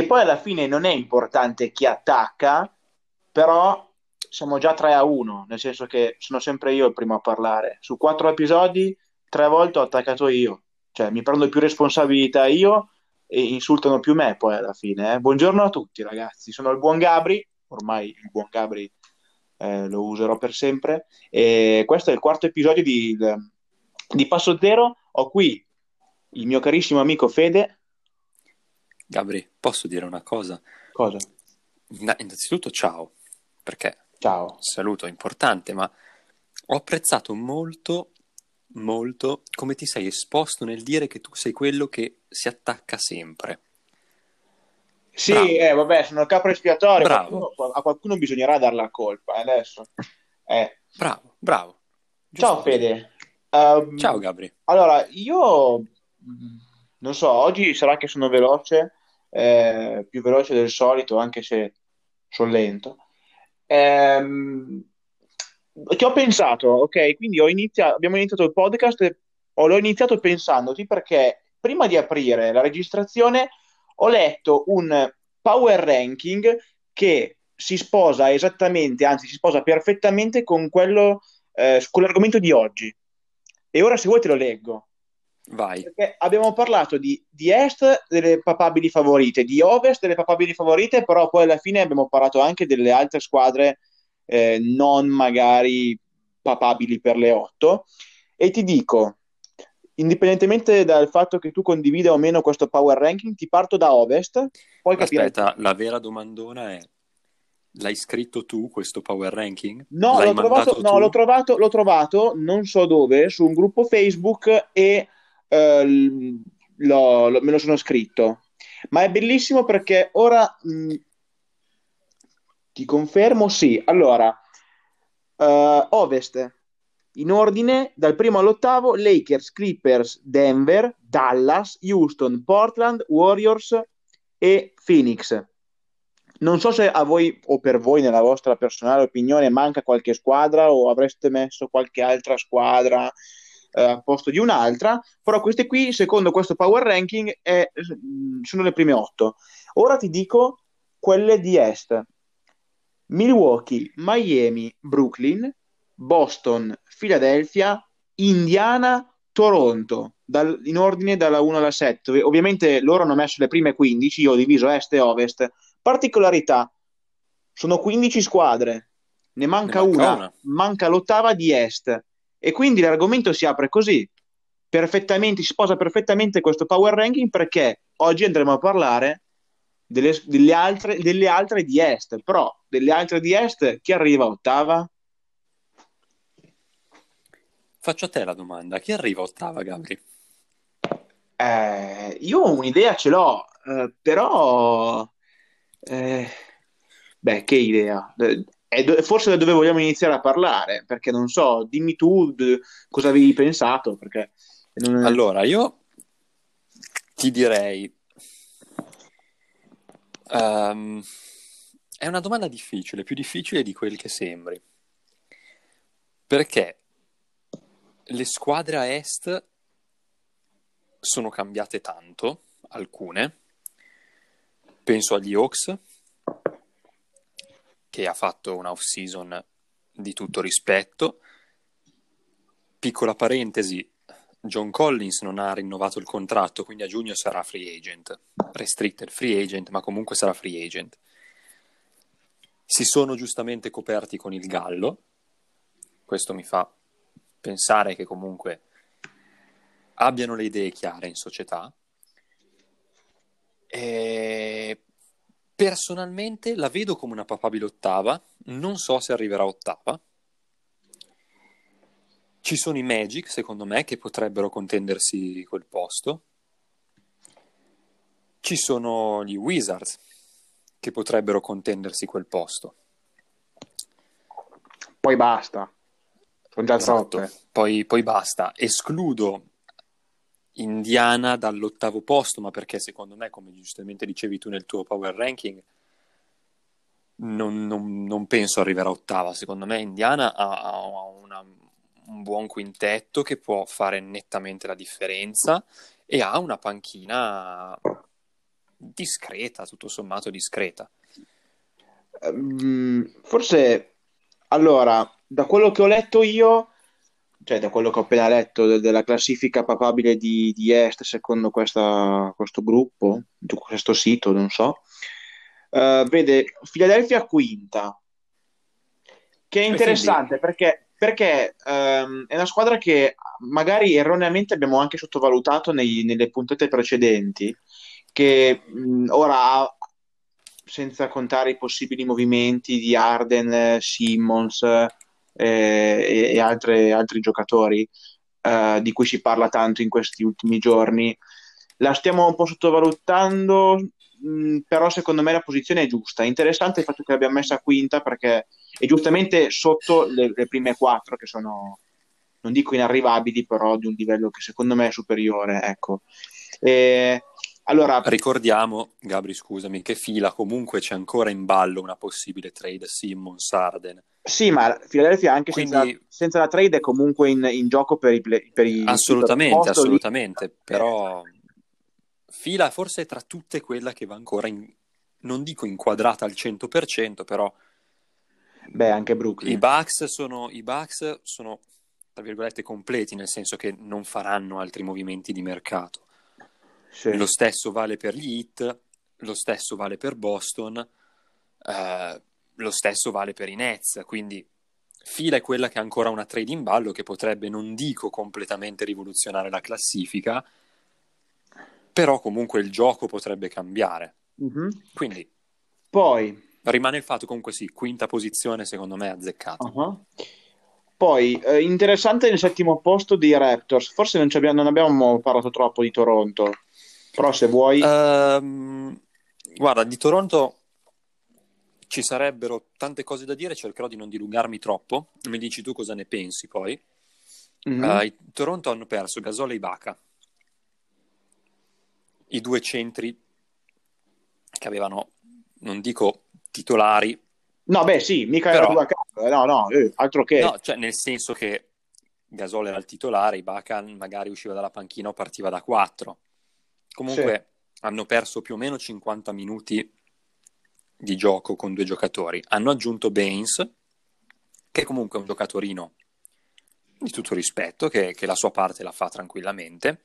che poi alla fine non è importante chi attacca, però siamo già 3 a 1, nel senso che sono sempre io il primo a parlare. Su quattro episodi, tre volte ho attaccato io, cioè mi prendo più responsabilità io e insultano più me poi alla fine. Eh. Buongiorno a tutti ragazzi, sono il buon Gabri, ormai il buon Gabri eh, lo userò per sempre, e questo è il quarto episodio di, di Passo Zero. Ho qui il mio carissimo amico Fede. Gabri, posso dire una cosa? Cosa? Innanzitutto ciao, perché Ciao. Saluto, importante, ma ho apprezzato molto, molto come ti sei esposto nel dire che tu sei quello che si attacca sempre. Sì, eh, vabbè, sono il capo espiatorio. Bravo. Qualcuno, a qualcuno bisognerà dare la colpa eh, adesso. Eh. Bravo, bravo. Giusto Ciao Fede. Um, Ciao Gabri. Allora, io non so, oggi sarà che sono veloce, eh, più veloce del solito, anche se sono lento. Ehm, che ho pensato, ok, quindi iniziato, abbiamo iniziato il podcast e ho, l'ho iniziato pensandoti perché prima di aprire la registrazione ho letto un power ranking che si sposa esattamente, anzi si sposa perfettamente con quello, eh, con l'argomento di oggi. E ora se vuoi te lo leggo. Vai. Perché abbiamo parlato di, di, est delle papabili favorite, di ovest delle papabili favorite, però poi alla fine abbiamo parlato anche delle altre squadre eh, non magari papabili per le otto. E ti dico, indipendentemente dal fatto che tu condivida o meno questo power ranking, ti parto da ovest. Poi Aspetta, capire... la vera domandona è: l'hai scritto tu questo power ranking? No, l'ho trovato, no l'ho, trovato, l'ho trovato, non so dove, su un gruppo Facebook e eh, lo, lo, me lo sono scritto. Ma è bellissimo perché ora mh, mm, ti confermo, sì. Allora, uh, Ovest, in ordine dal primo all'ottavo, Lakers, Clippers, Denver, Dallas, Houston, Portland, Warriors e Phoenix. Non so se a voi o per voi, nella vostra personale opinione, manca qualche squadra o avreste messo qualche altra squadra eh, a posto di un'altra, però queste qui, secondo questo power ranking, è, mm, sono le prime otto. Ora ti dico quelle di est. Milwaukee, Miami, Brooklyn, Boston, Philadelphia, Indiana, Toronto, dal, in ordine dalla 1 alla 7. Ovviamente loro hanno messo le prime 15, io ho diviso est e ovest. Particolarità, sono 15 squadre, ne manca, ne manca una, una, manca l'ottava di est. E quindi l'argomento si apre così, perfettamente, si sposa perfettamente questo power ranking perché oggi andremo a parlare delle, delle, altre, delle altre di Est, però delle altre di Est chi arriva ottava? Faccio a te la domanda, chi arriva ottava, Gabri? Eh, io un'idea ce l'ho, eh, però... Eh, beh, che idea? È do- forse da dove vogliamo iniziare a parlare, perché non so, dimmi tu d- cosa avevi pensato. Perché non... Allora, io ti direi... Um, è una domanda difficile, più difficile di quel che sembri. Perché le squadre a est sono cambiate tanto, alcune. Penso agli Hawks, che ha fatto un off-season di tutto rispetto. Piccola parentesi, John Collins non ha rinnovato il contratto, quindi a giugno sarà free agent, restricted free agent, ma comunque sarà free agent. Si sono giustamente coperti con il Gallo, questo mi fa pensare che comunque abbiano le idee chiare in società. E Personalmente la vedo come una papabile ottava, non so se arriverà ottava. Ci sono i Magic, secondo me, che potrebbero contendersi quel posto. Ci sono gli Wizards, che potrebbero contendersi quel posto. Poi basta. Sono già esatto. Poi, poi basta. Escludo Indiana dall'ottavo posto, ma perché secondo me, come giustamente dicevi tu nel tuo power ranking, non, non, non penso arriverà ottava. Secondo me Indiana ha, ha una, un buon quintetto che può fare nettamente la differenza e ha una panchina discreta, tutto sommato discreta. Um, forse, allora, da quello che ho letto io, cioè da quello che ho appena letto de- della classifica papabile di, di Est secondo questa, questo gruppo, questo sito, non so, uh, vede Philadelphia quinta, che è interessante perché, perché um, è una squadra che magari erroneamente abbiamo anche sottovalutato nei, nelle puntate precedenti, che mh, ora senza contare i possibili movimenti di Arden, Simmons eh, e, altre, altri giocatori eh, di cui si parla tanto in questi ultimi giorni, la stiamo un po' sottovalutando, mh, però secondo me la posizione è giusta. Interessante il fatto che l'abbia messa quinta perché è giustamente sotto le, le prime quattro che sono, non dico inarrivabili, però di un livello che secondo me è superiore. Ecco. E, allora, Ricordiamo, Gabri, scusami, che fila comunque c'è ancora in ballo una possibile trade Simmons-Arden. Sì, ma Philadelphia anche Quindi... senza, senza, la trade è comunque in, in gioco per i, per i Assolutamente, assolutamente, lì. però fila forse tra tutte quella che va ancora in, non dico inquadrata al 100%, però Beh, anche Brooklyn. I Bucks sono, i Bucks sono tra virgolette completi, nel senso che non faranno altri movimenti di mercato. Sì. Lo stesso vale per gli Heat, lo stesso vale per Boston, eh, lo stesso vale per i Nets, quindi fila è quella che ha ancora una trade in ballo che potrebbe, non dico completamente rivoluzionare la classifica, però comunque il gioco potrebbe cambiare. Mm-hmm. Quindi poi rimane il fatto comunque sì, quinta posizione secondo me azzeccata. Uh-huh. Poi, eh, interessante il settimo posto di Raptors, forse non, abbiamo, non abbiamo parlato troppo di Toronto, però se vuoi... Uh, guarda, di Toronto ci sarebbero tante cose da dire, cercherò di non dilungarmi troppo, mi dici tu cosa ne pensi poi. Mm-hmm. Uh, I Toronto hanno perso Gasol e Ibaka, i due centri che avevano, non dico titolari, No, beh, sì, mica Però... era due no, no, eh, altro che... No, cioè nel senso che Gasol era il titolare, Ibaka magari usciva dalla panchina o partiva da 4. Comunque sì. hanno perso più o meno 50 minuti di gioco con due giocatori. Hanno aggiunto Baines, che comunque è un giocatorino di tutto rispetto, che, che la sua parte la fa tranquillamente.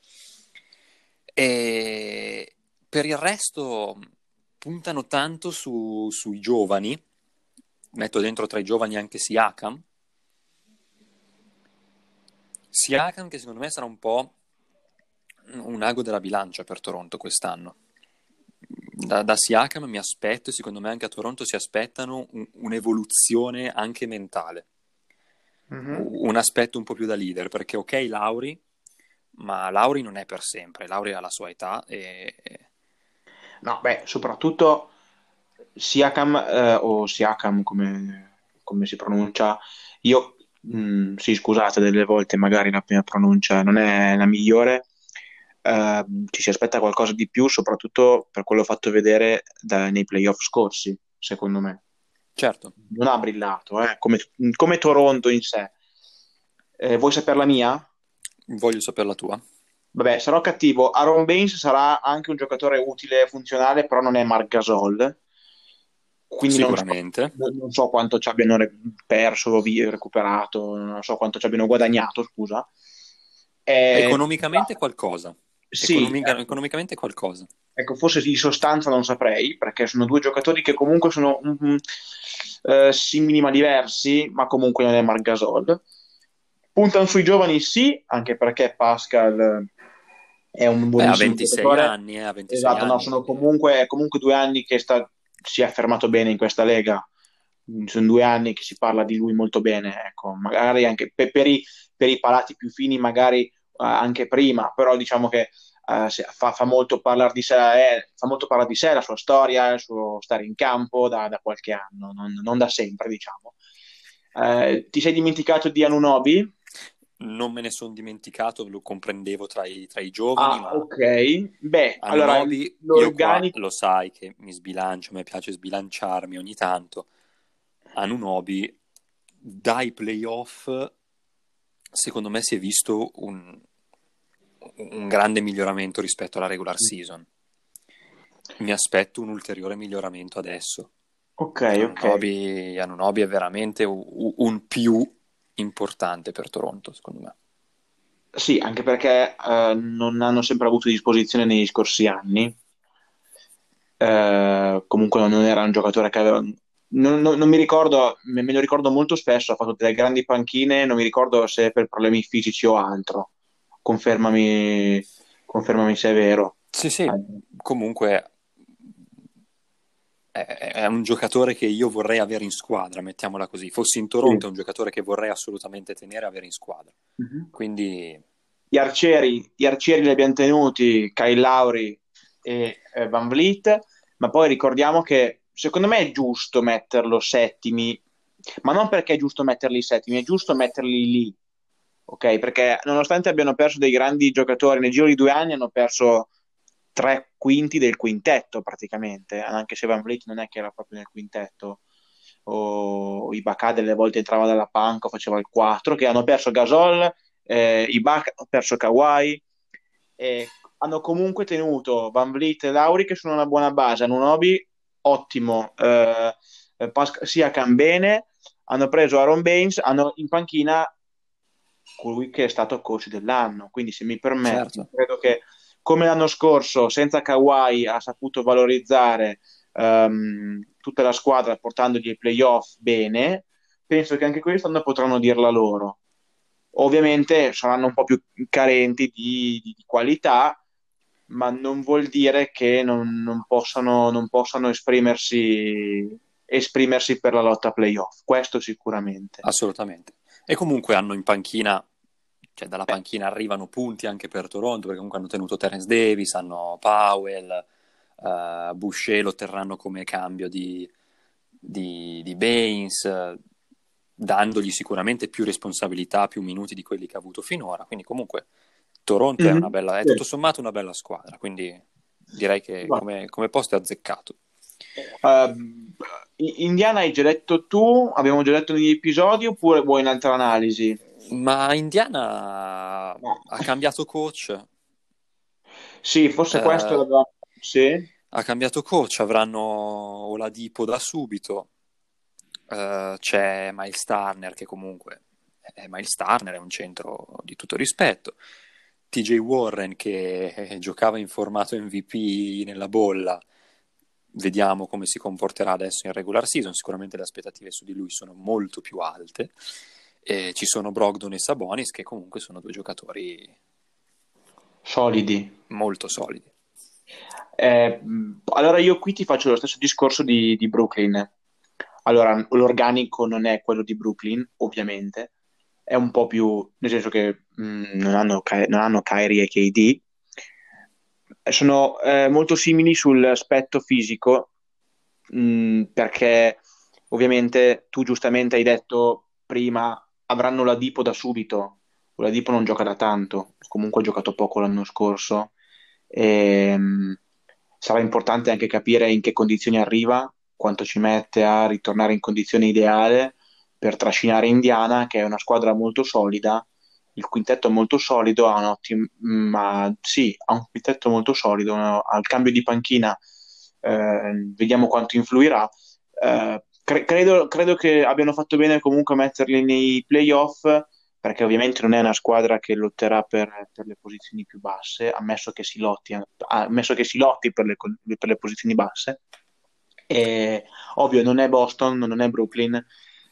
E per il resto puntano tanto su, sui giovani, metto dentro tra i giovani anche Siakam. Siakam che secondo me sarà un po' un ago della bilancia per Toronto quest'anno. Da, da Siakam mi aspetto, e secondo me anche a Toronto si aspettano un, un'evoluzione anche mentale. Mm-hmm. Un aspetto un po' più da leader, perché ok Lauri, ma Lauri non è per sempre, Lauri ha la sua età e... No, beh, soprattutto Siakam eh, o Siakam come, come, si pronuncia, io mh, mm, sì scusate delle volte magari la mia pronuncia non è la migliore, eh, ci si aspetta qualcosa di più soprattutto per quello fatto vedere da, nei playoff scorsi, secondo me. Certo. Non ha brillato, eh, come, come, Toronto in sé. Eh, vuoi sapere la mia? Voglio sapere la tua. Vabbè, sarò cattivo. Aaron Baines sarà anche un giocatore utile e funzionale, però non è Marc Gasol quindi Sicuramente. Non so, non so quanto ci abbiano perso, recuperato, non so quanto ci abbiano guadagnato, scusa. Eh, economicamente ah, qualcosa. Sì, Economica, eh, economicamente qualcosa. Ecco, forse di sostanza non saprei, perché sono due giocatori che comunque sono um, uh, simili ma diversi, ma comunque non è Marc Gasol. Puntano sui giovani sì, anche perché Pascal è un buonissimo Beh, ha 26 giocatore. anni, eh, ha 26 esatto, anni. No, sono comunque, comunque due anni che sta si è affermato bene in questa lega. Sono due anni che si parla di lui molto bene, ecco, magari anche per, per, i, per i, palati più fini, magari anche prima, però diciamo che uh, fa, fa, molto parlare di sé, eh, fa molto parlare di sé, la sua storia, il suo stare in campo da, da qualche anno, non, non, da sempre, diciamo. Uh, ti sei dimenticato di Anunobi? non me ne sono dimenticato, lo comprendevo tra i, tra i giovani. Ah, ok. Beh, allora l'organico... lo sai che mi sbilancio, mi piace sbilanciarmi ogni tanto. Anunobi, dai playoff, secondo me si è visto un, un grande miglioramento rispetto alla regular season. mi aspetto un ulteriore miglioramento adesso. Ok, Anunobi, ok. Anunobi è veramente un, un più importante per Toronto, secondo me. Sì, anche perché eh, non hanno sempre avuto disposizione negli scorsi anni. Eh, comunque non era un giocatore che aveva... Non, non, non, mi ricordo, me, me lo ricordo molto spesso, ha fatto delle grandi panchine, non mi ricordo se per problemi fisici o altro. Confermami, confermami se è vero. Sì, sì, comunque è un giocatore che io vorrei avere in squadra, mettiamola così. Fossi in Toronto, sì. è un giocatore che vorrei assolutamente tenere e avere in squadra. Uh-huh. Quindi... Gli arcieri, gli arcieri li abbiamo tenuti, Kyle Lauri e eh, Van Vliet, ma poi ricordiamo che secondo me è giusto metterlo settimi, ma non perché è giusto metterli settimi, è giusto metterli lì, ok? Perché nonostante abbiano perso dei grandi giocatori, nel giro di due anni hanno perso tre quinti del quintetto praticamente, anche se Van Vliet non è che era proprio nel quintetto, o Ibaka delle volte entrava dalla panca, faceva il 4, che hanno perso Gasol, eh, Ibaka hanno perso Kawhi, e hanno comunque tenuto Van Vliet e Lauri che sono una buona base, Anunobi ottimo, eh, Pas- sia Cambene, hanno preso Aaron Baines, hanno in panchina colui che è stato coach dell'anno, quindi se mi permette, certo. credo che come l'anno scorso, senza Kawhi, ha saputo valorizzare um, tutta la squadra portandogli ai playoff bene, penso che anche quest'anno potranno dirla loro. Ovviamente saranno un po' più carenti di, di, di qualità, ma non vuol dire che non, non, possano, non possano esprimersi, esprimersi per la lotta playoff. Questo sicuramente. Assolutamente. E comunque hanno in panchina cioè dalla panchina arrivano punti anche per Toronto, perché comunque hanno tenuto Terence Davis, hanno Powell, uh, Boucher lo terranno come cambio di, di, di Baines, dandogli sicuramente più responsabilità, più minuti di quelli che ha avuto finora. Quindi comunque Toronto mm-hmm. è, una bella, è tutto sommato una bella squadra, quindi direi che come, come posto è azzeccato. Uh, Indiana hai già detto tu, abbiamo già detto negli episodi oppure vuoi un'altra analisi? Ma Indiana ha cambiato coach. Sì, forse eh, questo. Sì. Ha cambiato coach, avranno Oladipo da subito. Uh, c'è Miles Turner che comunque è Miles Turner, è un centro di tutto rispetto. TJ Warren che giocava in formato MVP nella bolla. Vediamo come si comporterà adesso in regular season. Sicuramente le aspettative su di lui sono molto più alte. E ci sono Brogdon e Sabonis che comunque sono due giocatori solidi. Molto solidi. Eh, allora io qui ti faccio lo stesso discorso di, di, Brooklyn. Allora, l'organico non è quello di Brooklyn, ovviamente, è un po' più, nel senso che mh, mm, non, hanno, non, hanno, Kyrie e KD, sono eh, molto simili sull'aspetto fisico, mh, mm, perché ovviamente tu giustamente hai detto prima avranno la Dipo da subito. La Dipo non gioca da tanto, comunque ha giocato poco l'anno scorso. E, um, sarà importante anche capire in che condizioni arriva, quanto ci mette a ritornare in condizione ideale per trascinare Indiana, che è una squadra molto solida. Il quintetto è molto solido, ha un ottimo, ma sì, ha un quintetto molto solido. Al cambio di panchina, eh, vediamo quanto influirà. Eh, cre- credo, credo, che abbiano fatto bene comunque a metterli nei playoff perché ovviamente non è una squadra che lotterà per, per le posizioni più basse, ammesso che si lotti, ammesso che si lotti per, le, per le posizioni basse. E, ovvio, non è Boston, non è Brooklyn,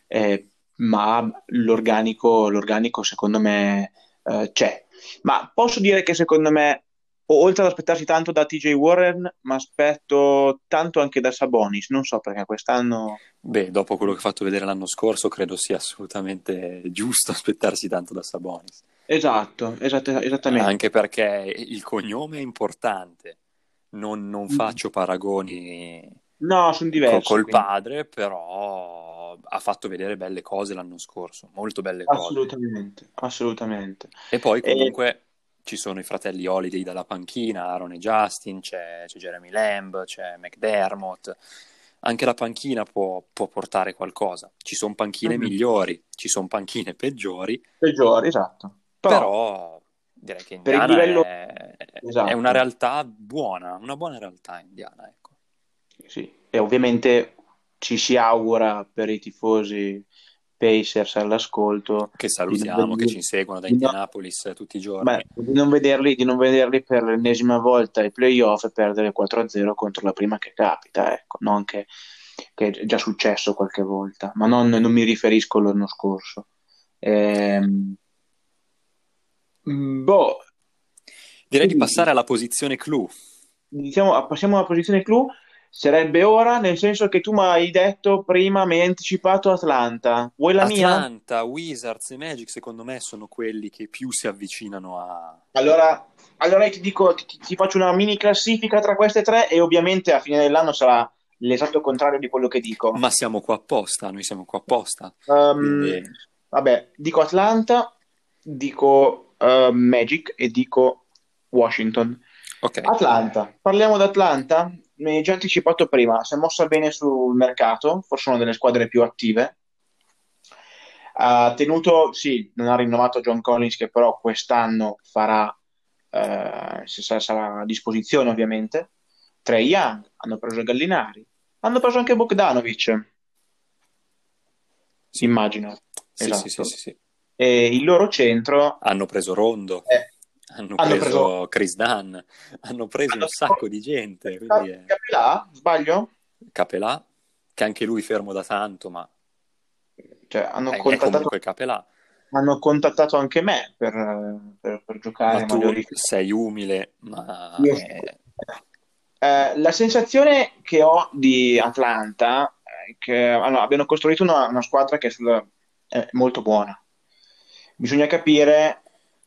eh, ma l'organico, l'organico secondo me eh, c'è. Ma posso dire che secondo me oltre ad aspettarsi tanto da TJ Warren, mi aspetto tanto anche da Sabonis. Non so perché quest'anno. Beh, dopo quello che ho fatto vedere l'anno scorso, credo sia assolutamente giusto aspettarsi tanto da Sabonis. Esatto, esatt- esattamente. Anche perché il cognome è importante. Non, non mm. faccio paragoni no, sono diversi, col quindi. padre, però ha fatto vedere belle cose l'anno scorso, molto belle assolutamente, cose. Assolutamente, E poi comunque. E ci sono i fratelli Holiday dalla panchina, Aaron e Justin, c'è, c'è Jeremy Lamb, c'è McDermott. Anche la panchina può, può portare qualcosa. Ci sono panchine mm-hmm. migliori, ci sono panchine peggiori. Peggiori, esatto. Però... però direi che Indiana livello... è... Esatto. è, una realtà buona, una buona realtà indiana. Ecco. Sì, e ovviamente ci si augura per i tifosi Pacers all'ascolto. Che salutiamo, che ci seguono da Indianapolis no, tutti i giorni. Beh, di, non vederli, di non vederli per l'ennesima volta ai playoff e perdere 4-0 contro la prima che capita, ecco, non che, che è già successo qualche volta, ma non, non mi riferisco all'anno scorso. Ehm... Boh. Direi di passare alla posizione clou. Diciamo, passiamo alla posizione clou Sarebbe ora, nel senso che tu mi hai detto prima, mi hai anticipato Atlanta. Vuoi la Atlanta, mia? Atlanta, Wizards e Magic, secondo me, sono quelli che più si avvicinano a. Allora, allora ti dico, ti, ti, faccio una mini classifica tra queste tre, e ovviamente a fine dell'anno sarà l'esatto contrario di quello che dico. Ma siamo qua apposta, noi siamo qua apposta. Um, Quindi... Vabbè, dico Atlanta, dico uh, Magic e dico Washington. Okay. Atlanta, parliamo d'Atlanta mi hai già anticipato prima, si è mossa bene sul mercato, forse una delle squadre più attive. Ha tenuto, sì, non ha rinnovato John Collins, che però quest'anno farà, eh, sarà a disposizione ovviamente. Trey Young, hanno preso Gallinari, hanno preso anche Bogdanovic. Si immagina. Sì, esatto. sì, sì, sì, E il loro centro... Hanno preso Rondo. Eh, hanno, hanno preso, preso, Chris Dunn, hanno preso hanno un sacco di gente. Quindi Capelà, sbaglio? Capelà, che anche lui fermo da tanto, ma cioè, hanno è, contattato... è Capelà. Hanno contattato anche me per, per, per giocare. Ma tu sei umile, ma... È... Eh, la sensazione che ho di Atlanta è che allora, abbiano costruito una, una squadra che è, sulla, è molto buona. Bisogna capire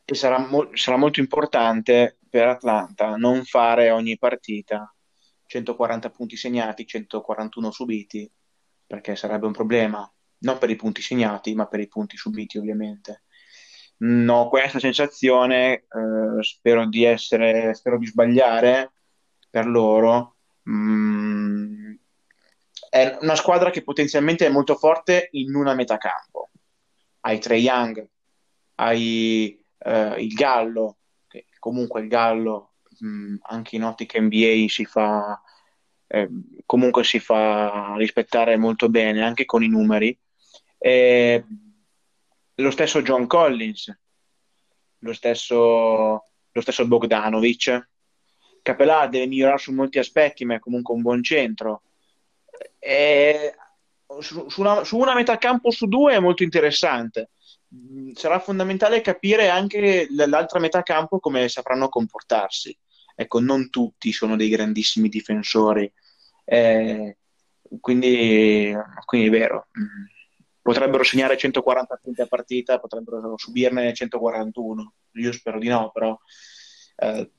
e sarà, mo- sarà molto importante per Atlanta non fare ogni partita 140 punti segnati, 141 subiti, perché sarebbe un problema, non per i punti segnati, ma per i punti subiti ovviamente. No, questa sensazione, eh, spero di essere, spero di sbagliare per loro. Mm, è una squadra che potenzialmente è molto forte in una metà campo. Hai Trey Young, hai eh, il Gallo, che comunque il Gallo mh, anche in ottica NBA si fa, eh, comunque si fa rispettare molto bene anche con i numeri. E lo stesso John Collins, lo stesso, lo stesso Bogdanovic. Capelà deve migliorare su molti aspetti, ma è comunque un buon centro. E su, su, una, su una metà campo su due è molto interessante sarà fondamentale capire anche l'altra metà campo come sapranno comportarsi. Ecco, non tutti sono dei grandissimi difensori, eh, quindi, quindi è vero. Potrebbero segnare 140 punti a partita, potrebbero subirne 141. Io spero di no, però eh,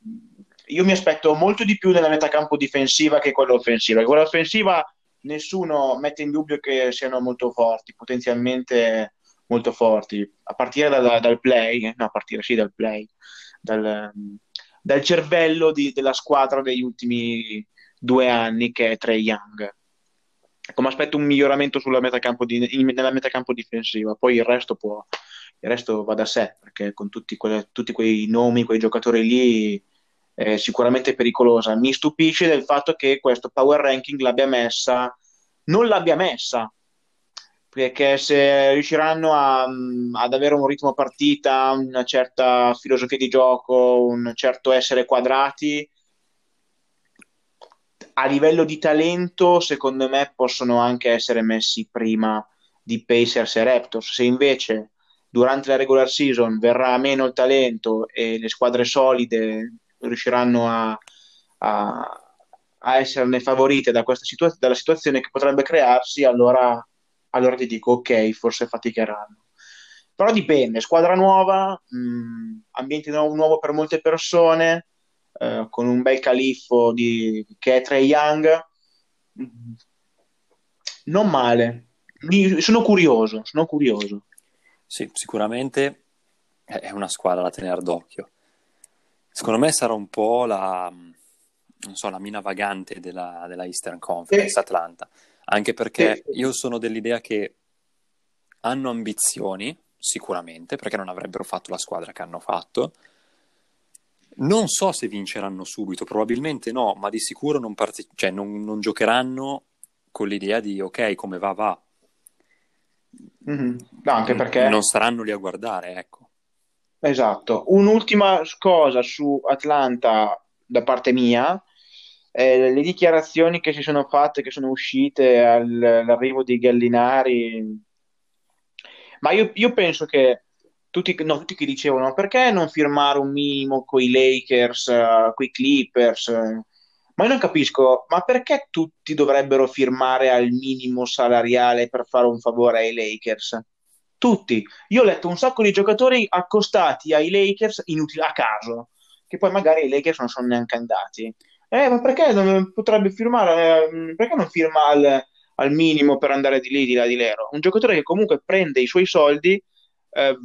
io mi aspetto molto di più nella metà campo difensiva che quella offensiva. Quella offensiva nessuno mette in dubbio che siano molto forti, potenzialmente molto forti, a partire da, dal play, no, a partire sì dal play, dal, dal cervello di, della squadra degli ultimi due anni che è Trey Young. Come aspetto un miglioramento metacampo di, in, nella metacampo difensiva, poi il resto può, il resto va da sé, perché con tutti, quelle, tutti quei nomi, quei giocatori lì è sicuramente pericolosa. Mi stupisce del fatto che questo power ranking l'abbia messa, non l'abbia messa perché se riusciranno a, ad avere un ritmo partita, una certa filosofia di gioco, un certo essere quadrati, a livello di talento, secondo me possono anche essere messi prima di Pacers e Raptors. Se invece durante la regular season verrà meno il talento e le squadre solide riusciranno a, a, a esserne favorite da situa- dalla situazione che potrebbe crearsi, allora allora ti dico ok, forse faticheranno. Però dipende, squadra nuova, mh, mm, ambiente nuovo, nuovo, per molte persone, eh, con un bel califfo di, che è Trey Young, mm, non male. Mi, sono curioso, sono curioso. Sì, sicuramente è una squadra da tenere d'occhio. Secondo me sarà un po' la, non so, la mina vagante della, della Eastern Conference, eh. Atlanta anche perché sì. io sono dell'idea che hanno ambizioni, sicuramente, perché non avrebbero fatto la squadra che hanno fatto, Non so se vinceranno subito, probabilmente no, ma di sicuro non, parte- cioè non, non giocheranno con l'idea di ok, come va, va. Mm-hmm. No, anche perché... Non saranno lì a guardare, ecco. Esatto. Un'ultima cosa su Atlanta da parte mia, eh, le dichiarazioni che si sono fatte, che sono uscite all'arrivo dei Gallinari, ma io, io penso che tutti, no, tutti che dicevano perché non firmare un minimo con i Lakers, uh, con i Clippers, ma io non capisco, ma perché tutti dovrebbero firmare al minimo salariale per fare un favore ai Lakers? Tutti. Io ho letto un sacco di giocatori accostati ai Lakers inutili a caso, che poi magari i Lakers non sono neanche andati. Eh, ma perché non potrebbe firmare? Eh, perché non firma al, al, minimo per andare di lì, di là, di lero? Un giocatore che comunque prende i suoi soldi, eh,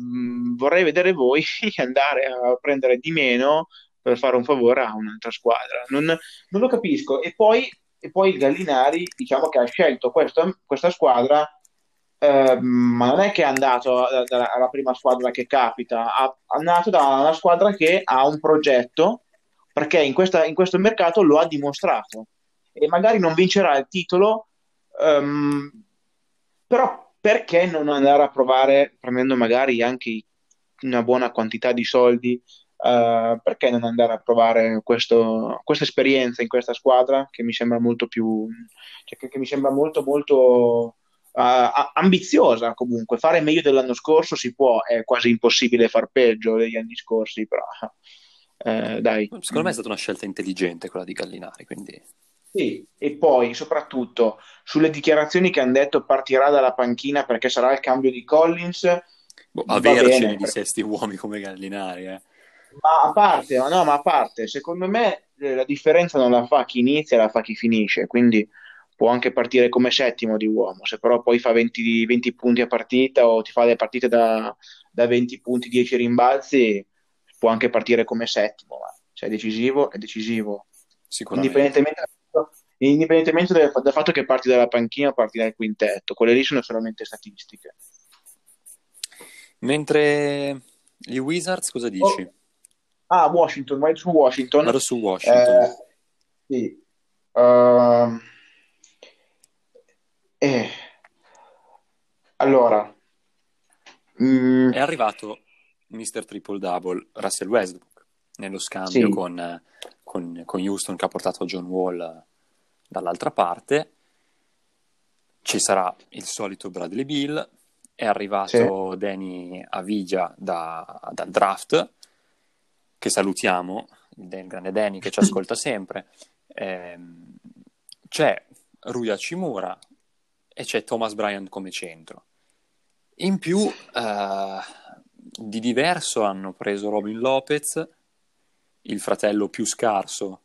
vorrei vedere voi andare a prendere di meno per fare un favore a un'altra squadra. Non, non lo capisco. E poi, e poi, Gallinari, diciamo che ha scelto questo, questa squadra, eh, ma non è che è andato alla prima squadra che capita, è andato da una squadra che ha un progetto, perché in, questa, in questo mercato lo ha dimostrato. E magari non vincerà il titolo, um, però perché non andare a provare, prendendo magari anche una buona quantità di soldi, Uh, perché non andare a provare questo, questa esperienza in questa squadra che mi sembra molto più cioè che, che mi sembra molto molto uh, ambiziosa comunque fare meglio dell'anno scorso si può è quasi impossibile far peggio degli anni scorsi però uh, dai. Secondo me è stata una scelta intelligente quella di Gallinari quindi. Sì, e poi soprattutto sulle dichiarazioni che hanno detto partirà dalla panchina perché sarà il cambio di Collins boh, avercene di sesti uomini come Gallinari eh. Ma a parte, no, ma a parte, secondo me eh, la differenza non la fa chi inizia, la fa chi finisce, quindi può anche partire come settimo di uomo, se però poi fa 20, 20 punti a partita o ti fa le partite da, da 20 punti, 10 rimbalzi, può anche partire come settimo, ma se è decisivo, è decisivo. Indipendentemente, indipendentemente dal, dal fatto che parti dalla panchina o parti dal quintetto, quelle lì sono solamente statistiche. Mentre gli Wizards cosa dici? Oh. Ah, Washington, vai su Washington. Vado su Washington. Eh, sì. Uh, eh. Allora. Mm. È arrivato Mr. Triple Double, Russell Westbrook, nello scambio sì. con, con, con Houston che ha portato John Wall dall'altra parte. Ci sarà il solito Bradley Bill, è arrivato sì. Danny Avigia da, dal draft che salutiamo, il grande Danny che ci ascolta sempre, eh, c'è Ruya Cimura e c'è Thomas Bryant come centro. In più, eh, di diverso hanno preso Robin Lopez, il fratello più scarso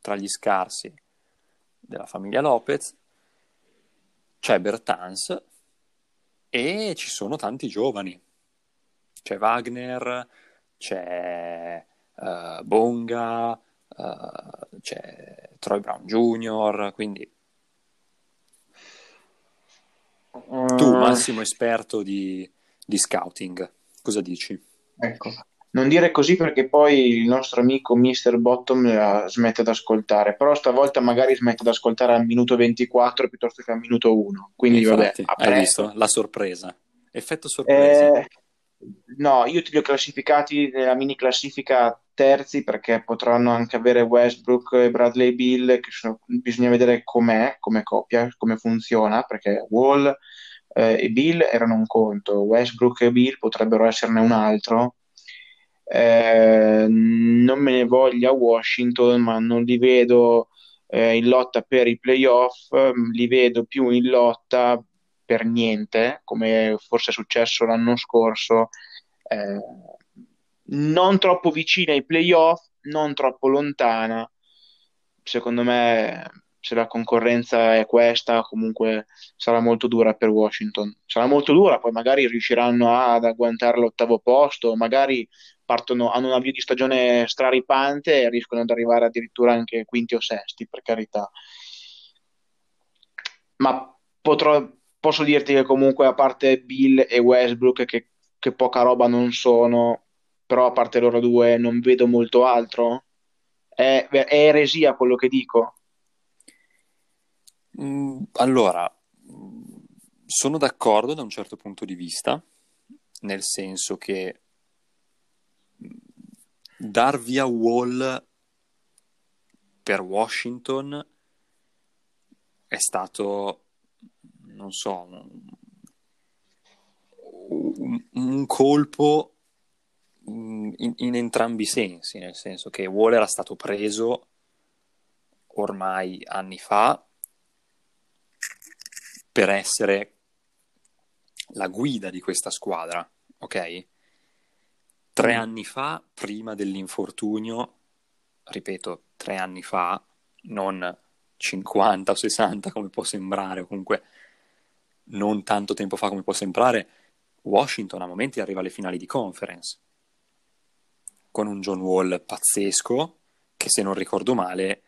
tra gli scarsi della famiglia Lopez, c'è Bertans e ci sono tanti giovani. C'è Wagner, c'è uh, Bonga, uh, c'è Troy Brown Jr., quindi tu, massimo esperto di, di, scouting, cosa dici? Ecco, non dire così perché poi il nostro amico Mr. Bottom smette di ascoltare, però stavolta magari smette di ascoltare al minuto 24 piuttosto che al minuto 1. Quindi Infatti, vabbè, hai visto la sorpresa, effetto sorpresa. Eh, no, io ti li ho classificati nella mini classifica terzi perché potranno anche avere Westbrook e Bradley Bill, che sono, bisogna vedere com'è, come coppia, come funziona, perché Wall eh, e Bill erano un conto, Westbrook e Bill potrebbero esserne un altro. Eh, non me ne voglia Washington, ma non li vedo eh, in lotta per i playoff, li vedo più in lotta per niente, come forse è successo l'anno scorso. Eh, non troppo vicina ai playoff, non troppo lontana. Secondo me, se la concorrenza è questa, comunque sarà molto dura per Washington. Sarà molto dura, poi magari riusciranno ad agguantare l'ottavo posto, magari partono, hanno una via di stagione straripante e riescono ad arrivare addirittura anche quinti o sesti, per carità. Ma potrò, posso dirti che comunque a parte Bill e Westbrook che, che poca roba non sono, però a parte loro due non vedo molto altro. È, è eresia quello che dico. Mm, allora, sono d'accordo da un certo punto di vista, nel senso che dar via Wall per Washington è stato, non so, un, un colpo in, in, entrambi i sensi, nel senso che Wall era stato preso ormai anni fa per essere la guida di questa squadra, ok? Tre mm. anni fa, prima dell'infortunio, ripeto, tre anni fa, non 50 o 60 come può sembrare, o comunque non tanto tempo fa come può sembrare, Washington a momenti arriva alle finali di conference con un John Wall pazzesco che se non ricordo male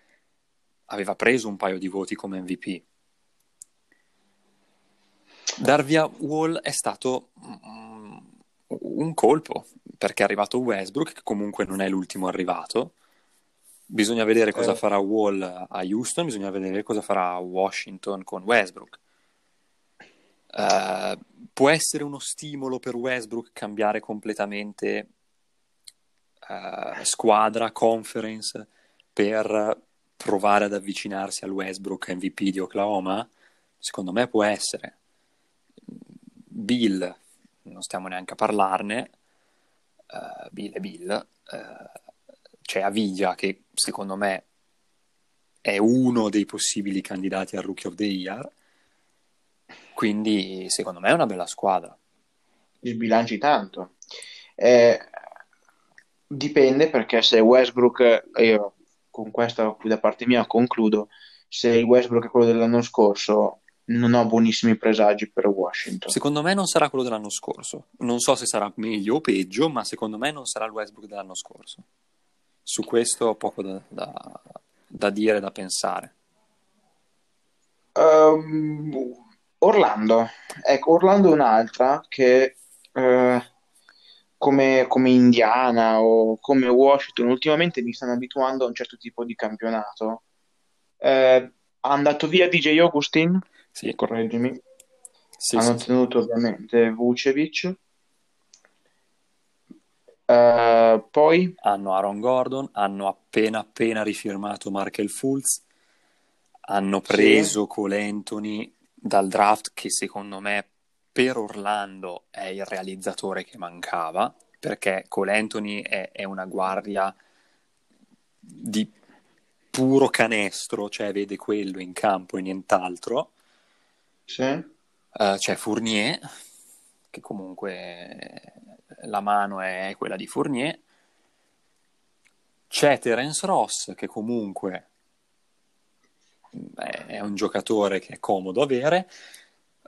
aveva preso un paio di voti come MVP. Dar via Wall è stato un colpo perché è arrivato Westbrook che comunque non è l'ultimo arrivato bisogna vedere cosa eh. farà Wall a Houston bisogna vedere cosa farà Washington con Westbrook uh, può essere uno stimolo per Westbrook cambiare completamente uh, squadra, conference per provare ad avvicinarsi al Westbrook MVP di Oklahoma? Secondo me può essere. Bill, non stiamo neanche a parlarne, uh, Bill e Bill, uh, c'è Aviglia che secondo me è uno dei possibili candidati al Rookie of the Year, quindi secondo me è una bella squadra. Sbilanci tanto. Eh, dipende perché se Westbrook, io con questa da parte mia concludo, se il Westbrook è quello dell'anno scorso, non ho buonissimi presagi per Washington. Secondo me non sarà quello dell'anno scorso. Non so se sarà meglio o peggio, ma secondo me non sarà il Westbrook dell'anno scorso. Su questo ho poco da, da, da dire, da pensare. Um, Orlando. Ecco, Orlando è un'altra che eh, come, come Indiana o come Washington ultimamente mi stanno abituando a un certo tipo di campionato. Eh, andato via DJ Augustin? Sì. Correggimi. Sì, Hanno sì, tenuto ovviamente Vucevic. Uh, poi hanno Aaron Gordon, hanno appena appena rifirmato Markel Fultz, hanno preso sì. Anthony dal draft che secondo me per Orlando è il realizzatore che mancava, perché Cole Anthony è, è una guardia di puro canestro, cioè vede quello in campo e nient'altro. Sì. Uh, c'è Fournier, che comunque la mano è quella di Fournier. C'è Terence Ross, che comunque è un giocatore che è comodo avere.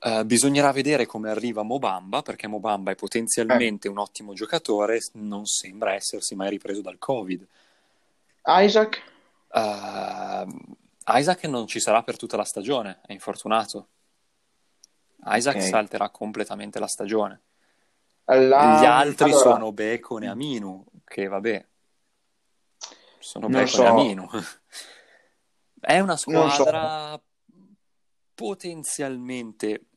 Uh, bisognerà vedere come arriva Mobamba, perché Mobamba è potenzialmente eh. un ottimo giocatore, non sembra essersi mai ripreso dal Covid. Isaac? Uh, Isaac non ci sarà per tutta la stagione, è infortunato. Isaac okay. salterà completamente la stagione. La... Gli altri allora... sono Bacon e Aminu, che vabbè, sono non Bacon so. e Aminu. È una squadra so. potenzialmente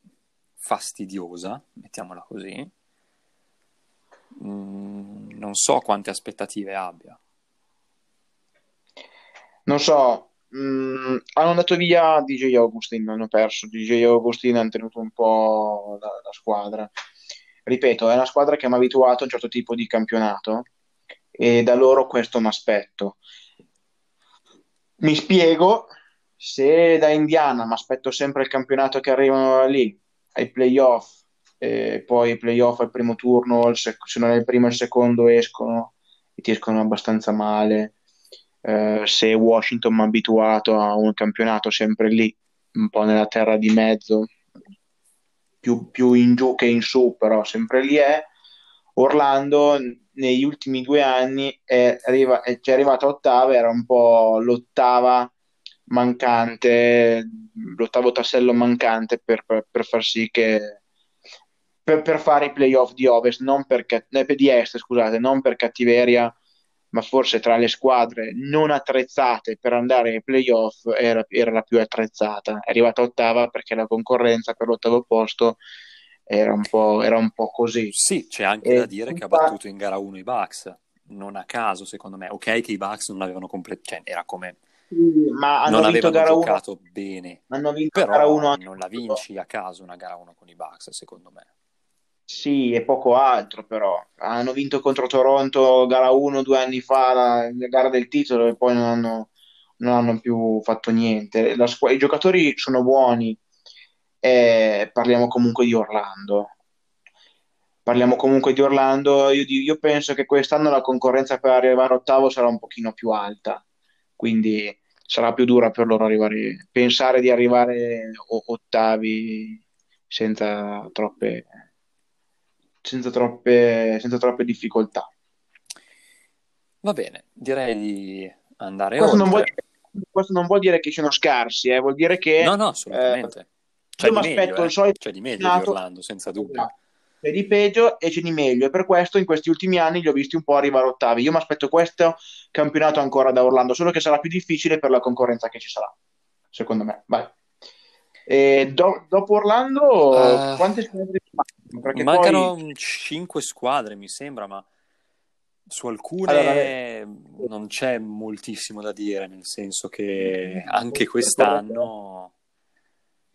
fastidiosa, mettiamola così. Mm, non so quante aspettative abbia. Non so, mm, hanno andato via DJ Augustin, hanno perso DJ Augustin, hanno tenuto un po' la, la squadra. Ripeto, è una squadra che mi ha abituato a un certo tipo di campionato e da loro questo mi aspetto. Mi spiego, se da Indiana mi aspetto sempre il campionato che arrivano lì, ai playoff, e poi i playoff al primo turno, sec- se non è il primo e il secondo escono e ti escono abbastanza male. Eh, se Washington mi ha abituato a un campionato sempre lì, un po' nella terra di mezzo, più, più in giù che in su, però sempre lì è. Orlando negli ultimi due anni è, arriva, è, è arrivata ottava, era un po' l'ottava mancante, l'ottavo tassello mancante per, per, per far sì che per, per fare i playoff di Ovest, non per, eh, di Est, scusate, non per cattiveria, ma forse tra le squadre non attrezzate per andare ai playoff era, era la più attrezzata. È arrivata ottava perché la concorrenza per l'ottavo posto era un po', era un po così. Sì, c'è anche e da dire che ha battuto in gara 1 i Bucks, non a caso secondo me. Ok che i Bucks non avevano completo, cioè era come... Ma hanno non vinto avevano gara giocato 1. bene, hanno vinto però gara 1 non la vinci a caso una gara 1 con i Bucks secondo me. Sì, e poco altro però. Hanno vinto contro Toronto gara 1 due anni fa, la, la gara del titolo, e poi non hanno, non hanno più fatto niente. Squ- I giocatori sono buoni, e parliamo comunque di Orlando. Parliamo comunque di Orlando. Io, io penso che quest'anno la concorrenza per arrivare ottavo sarà un pochino più alta, quindi sarà più dura per loro arrivare, pensare di arrivare ottavi senza troppe senza troppe, senza troppe difficoltà. Va bene, direi di andare questo oltre. Non vuol, questo non vuol dire che siano scarsi, eh, vuol dire che... No, no, assolutamente. Eh, c'è, io di mi meglio, aspetto eh. il solito c'è di meglio di Orlando, senza dubbio. C'è di peggio e c'è di meglio, e per questo in questi ultimi anni li ho visti un po' arrivare ottavi. Io mi aspetto questo campionato ancora da Orlando, solo che sarà più difficile per la concorrenza che ci sarà, secondo me. Vai. Do- dopo Orlando, Eh, quante squadre? Perché Mancano poi... 5 squadre, mi sembra, ma su alcune Allora, non c'è moltissimo da dire, nel senso che anche quest'anno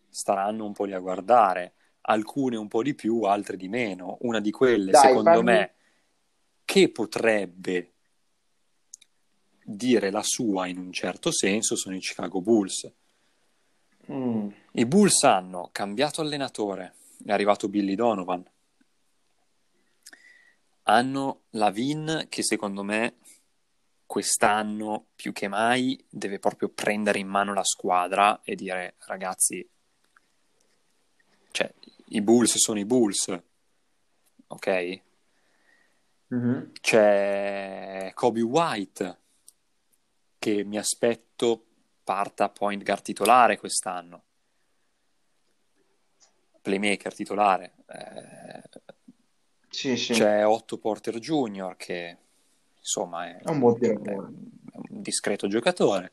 staranno un po' lì a guardare, alcune un po' di più, altre di meno. Una di quelle, Dai, secondo fammi- me, che potrebbe dire la sua in un certo senso, sono i Chicago Bulls. Mm. I Bulls hanno cambiato allenatore, è arrivato Billy Donovan. Hanno Lavin che secondo me quest'anno più che mai deve proprio prendere in mano la squadra e dire ragazzi, cioè i Bulls sono i Bulls, ok? Mhm. C'è Kobe White che mi aspetto parta point guard titolare quest'anno. Playmaker titolare. Eh, Sì, sì. c'è Otto Porter Jr. che insomma è, È un buon è tiratore. un discreto giocatore.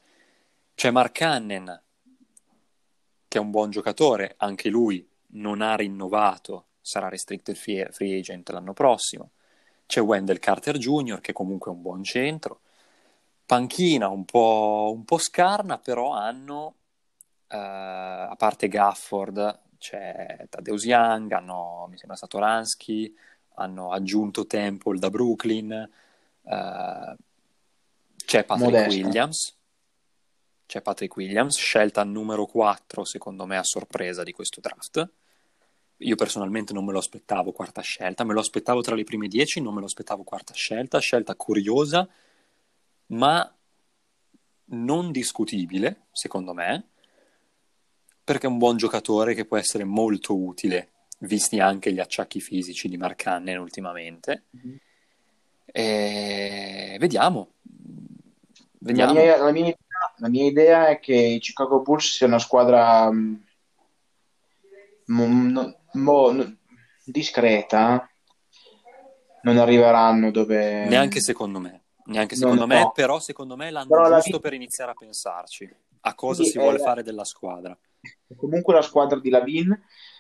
C'è Mark Cannon che è un buon giocatore, anche lui non ha rinnovato, sarà restricted free agent l'anno prossimo. C'è Wendell Carter Jr. che comunque è un buon centro. Panchina un po', un po' scarna, però hanno, eh, a parte Gafford, c'è Tadeusz Young, hanno, mi sembra Satoransky, hanno aggiunto Temple da Brooklyn, eh, c'è Patrick Modesta. Williams, c'è Patrick Williams, scelta numero 4 secondo me a sorpresa di questo draft. Io personalmente non me lo aspettavo quarta scelta, me lo aspettavo tra le prime 10, non me lo aspettavo quarta scelta, scelta curiosa, ma non discutibile, secondo me, perché è un buon giocatore che può essere molto utile, visti anche gli acciacchi fisici di Mark Cannon ultimamente. E vediamo. La Vediamo. mia, la mia idea, la mia idea è che i Chicago Bulls sia una squadra no- mo- no- discreta, non arriveranno dove... Neanche secondo me, neanche secondo me, no. però secondo me l'hanno Però la giusto vita- per iniziare a pensarci a cosa Sì, si vuole eh, fare della squadra. Comunque la squadra di Lavin.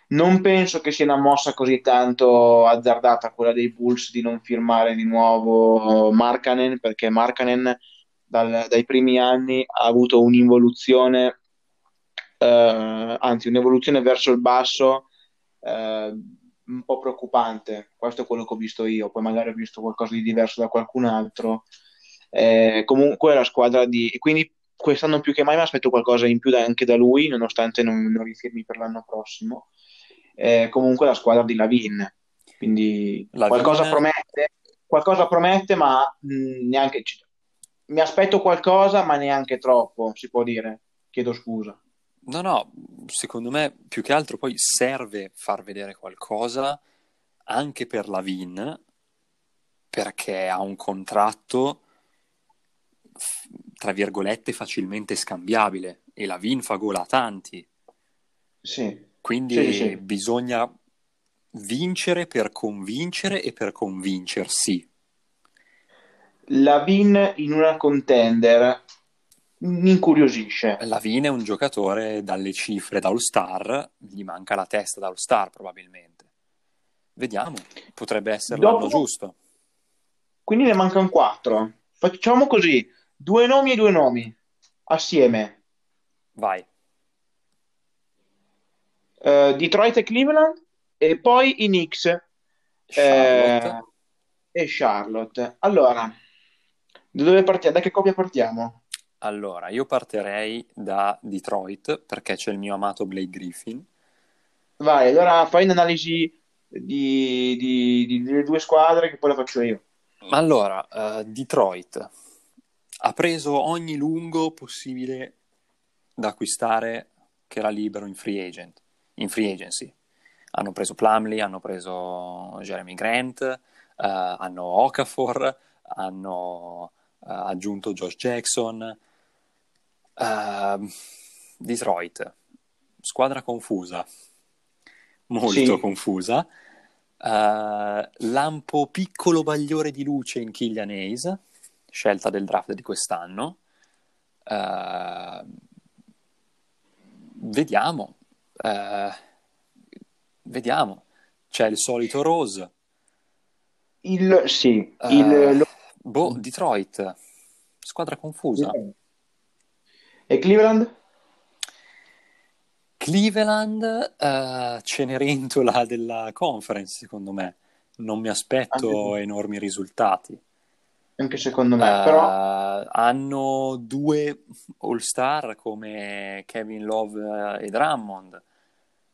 Non penso che sia una mossa così tanto azzardata quella dei Bulls di non firmare di nuovo Markkanen perché Markkanen dal- dai primi anni ha avuto un'involuzione eh, anzi un'evoluzione verso il basso eh, un po' preoccupante. Questo è quello che ho visto io. Poi magari ho visto qualcosa di diverso da qualcun altro. Eh, comunque la squadra di quindi quest'anno più che mai mi aspetto qualcosa in più da- anche da lui, nonostante non, non rifirmi per l'anno prossimo. Eh, comunque la squadra di Lavin, quindi Lavin- qualcosa promette, qualcosa promette, ma mh, neanche ci- mi aspetto qualcosa, ma neanche troppo, si può dire. Chiedo scusa. No, no, secondo me più che altro poi serve far vedere qualcosa anche per la Vin, perché ha un contratto, tra virgolette, facilmente scambiabile e la Vin fa gola a tanti. Sì, Quindi Sì, sì. bisogna vincere per convincere e per convincersi. Lavin in una contender mi incuriosisce. Lavin è un giocatore dalle cifre da All-Star, gli manca la testa da All-Star probabilmente. Vediamo, potrebbe essere Dopo... l'anno giusto. Quindi ne mancano quattro. Facciamo così, due nomi e due nomi, assieme. Vai. Uh, Detroit e Cleveland e poi i Knicks Charlotte. Eh, e Charlotte. Allora, da dove partiamo? Da che coppia partiamo? Allora, io partirei da Detroit perché c'è il mio amato Blake Griffin. Vai, allora fai un'analisi di, di, di, delle due squadre che poi la faccio io. Allora, uh, Detroit ha preso ogni lungo possibile da acquistare che era libero in free agent, in free agency. Hanno preso Plumley, hanno preso Jeremy Grant, uh, hanno Okafor, hanno ha aggiunto Josh Jackson. Uh, Detroit, squadra confusa, molto sì. confusa. Uh, lampo piccolo bagliore di luce in Killian Hayes, scelta del draft di quest'anno. Uh, vediamo, uh, vediamo. C'è il solito Rose. Il, sì, il, lo Boh, Detroit, squadra confusa. E Cleveland? Cleveland, uh, Cenerentola della conference, secondo me. Non mi aspetto enormi risultati. Anche secondo me, uh, però... Hanno due all-star come Kevin Love e Drummond.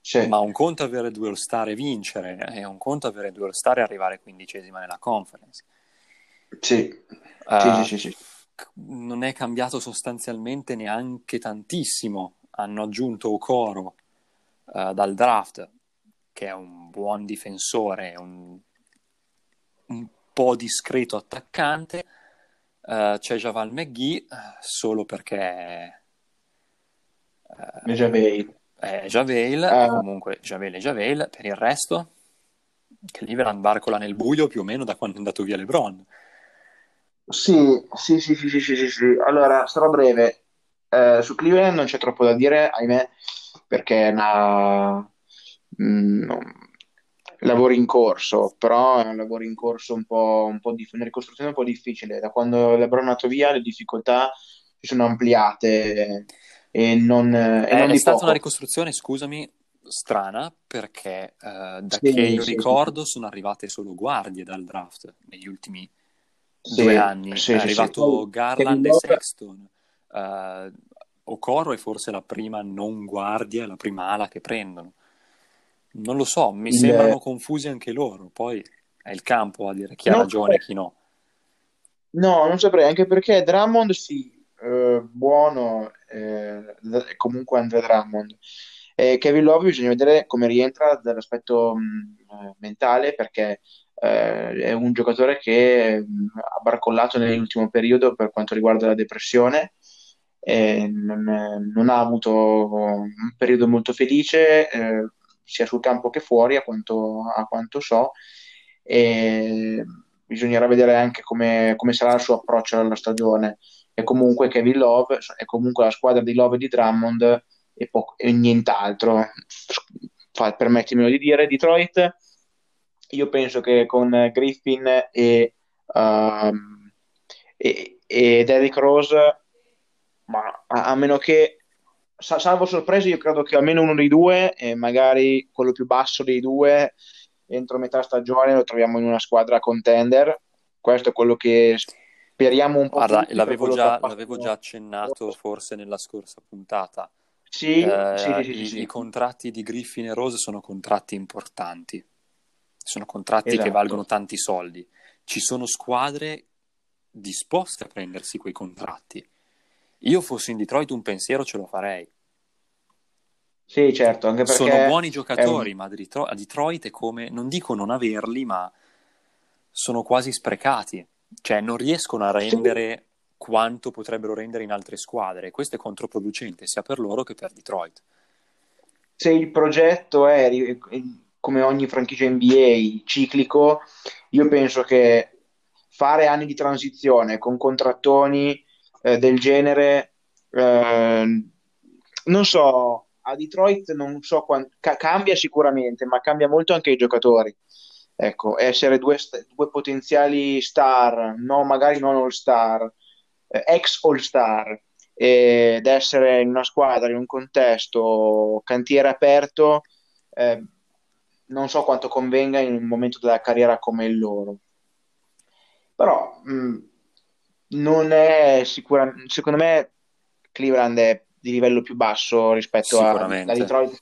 Sì. Ma un conto avere due all-star e vincere, e un conto avere due all-star e arrivare quindicesima nella conference. Sì. Uh, sì, sì, sì, Non è cambiato sostanzialmente neanche tantissimo. Hanno aggiunto Okoro uh, dal draft, che è un buon difensore, un, un po' discreto attaccante. Uh, c'è Javal McGee solo perché uh, Javel. È Javel, comunque Javel è Javel. Per il resto, Cleveland barcola nel buio più o meno da quando è andato via LeBron. Sì, sì, sì, sì, sì, sì, sì, sì. Allora, sarò breve. Eh, su Cleveland non c'è troppo da dire, ahimè, perché è una... mm, lavoro in corso, però è un lavoro in corso un po', un po' di una ricostruzione un po' difficile. Da quando LeBron è nato via, le difficoltà si sono ampliate e non, e È, non è stata poco. una ricostruzione, scusami, strana, perché eh, da Sì, che io sì, sì. ricordo sono arrivate solo guardie dal draft negli ultimi Sì, due anni. sì, È sì, sì. arrivato Poi Garland e Sexton. Eh, Okoro è forse la prima non guardia, la prima ala che prendono. Non lo so, mi il... sembrano confusi anche loro. Poi è il campo a dire chi ha Non ragione e chi no. no, non saprei, anche perché Drummond sì, eh, buono, eh, comunque Andre Drummond. E Kevin Love bisogna vedere come rientra dall'aspetto mh, eh, mentale perché eh, è un giocatore che mh, ha barcollato nell'ultimo periodo per quanto riguarda la depressione non, non ha avuto un periodo molto felice eh, sia sul campo che fuori a quanto, a quanto so. E bisognerà vedere anche come, come sarà il suo approccio alla stagione. E comunque Kevin Love è comunque la squadra di Love e di Drummond e, poco, e nient'altro Fa- permettimelo di dire Detroit io penso che con Griffin e, um, e, e Derrick Rose ma a, a meno che salvo sorprese io credo che almeno uno dei due e magari quello più basso dei due entro metà stagione lo troviamo in una squadra contender questo è quello che speriamo un po' Guarda, l'avevo che già, l'avevo già accennato forse nella scorsa puntata. sì, Eh, sì, sì, i, sì, i contratti di Griffin e Rose sono contratti importanti, sono contratti che esatto valgono tanti soldi. Ci sono squadre disposte a prendersi quei contratti. Io fossi in Detroit un pensiero ce lo farei. sì certo anche Sono perché buoni è giocatori, un ma a Detro- a Detroit è come, non dico non averli, ma sono quasi sprecati. Cioè non riescono a sì, rendere quanto potrebbero rendere in altre squadre. Questo è controproducente sia per loro che per Detroit. se il progetto è come ogni franchigia NBA, ciclico, io penso che fare anni di transizione con contrattoni eh, del genere, eh, non so, a Detroit non so quant- ca- cambia sicuramente, ma cambia molto anche i giocatori. Ecco, essere due, st- due potenziali star, no, magari non all star, eh, ex all star, ed essere in una squadra, in un contesto cantiere aperto, eh, non so quanto convenga in un momento della carriera come il loro. Però mh, mm, non è sicuramente, secondo me Cleveland è di livello più basso rispetto alla Detroit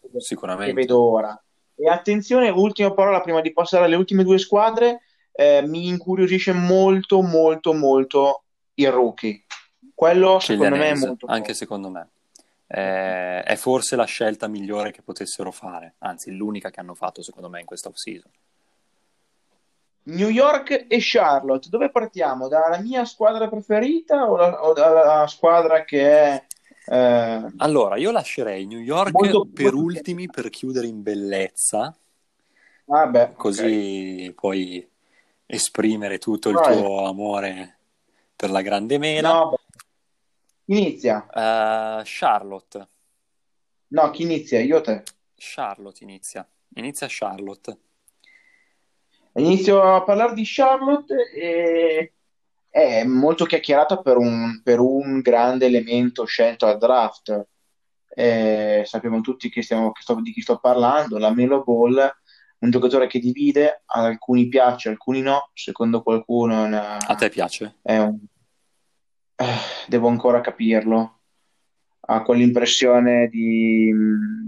che vedo ora. E attenzione, ultima parola prima di passare alle ultime due squadre, eh, mi incuriosisce molto, molto, molto il rookie. Quello secondo me è molto Anche forte. secondo me. Eh, è forse la scelta migliore che potessero fare, anzi l'unica che hanno fatto secondo me in questa off-season. New York e Charlotte, dove partiamo? Dalla mia squadra preferita o, la, o dalla squadra che è... Eh... Allora, io lascerei New York molto, per ultimi per chiudere in bellezza, ah beh, così okay. puoi esprimere tutto il Vai. tuo amore per la grande mela. No, Inizia. Uh, Charlotte. No, chi inizia? Io o te? Charlotte inizia. Inizia Charlotte. Inizio a parlare di Charlotte e è molto chiacchierata per un, per un grande elemento scelto al draft. Eh, sappiamo tutti che stiamo, che sto, di chi sto parlando, la Melo Ball, un giocatore che divide, ad alcuni piace, alcuni no, secondo qualcuno una, A te piace? Un, eh, devo ancora capirlo. Ha quell'impressione di,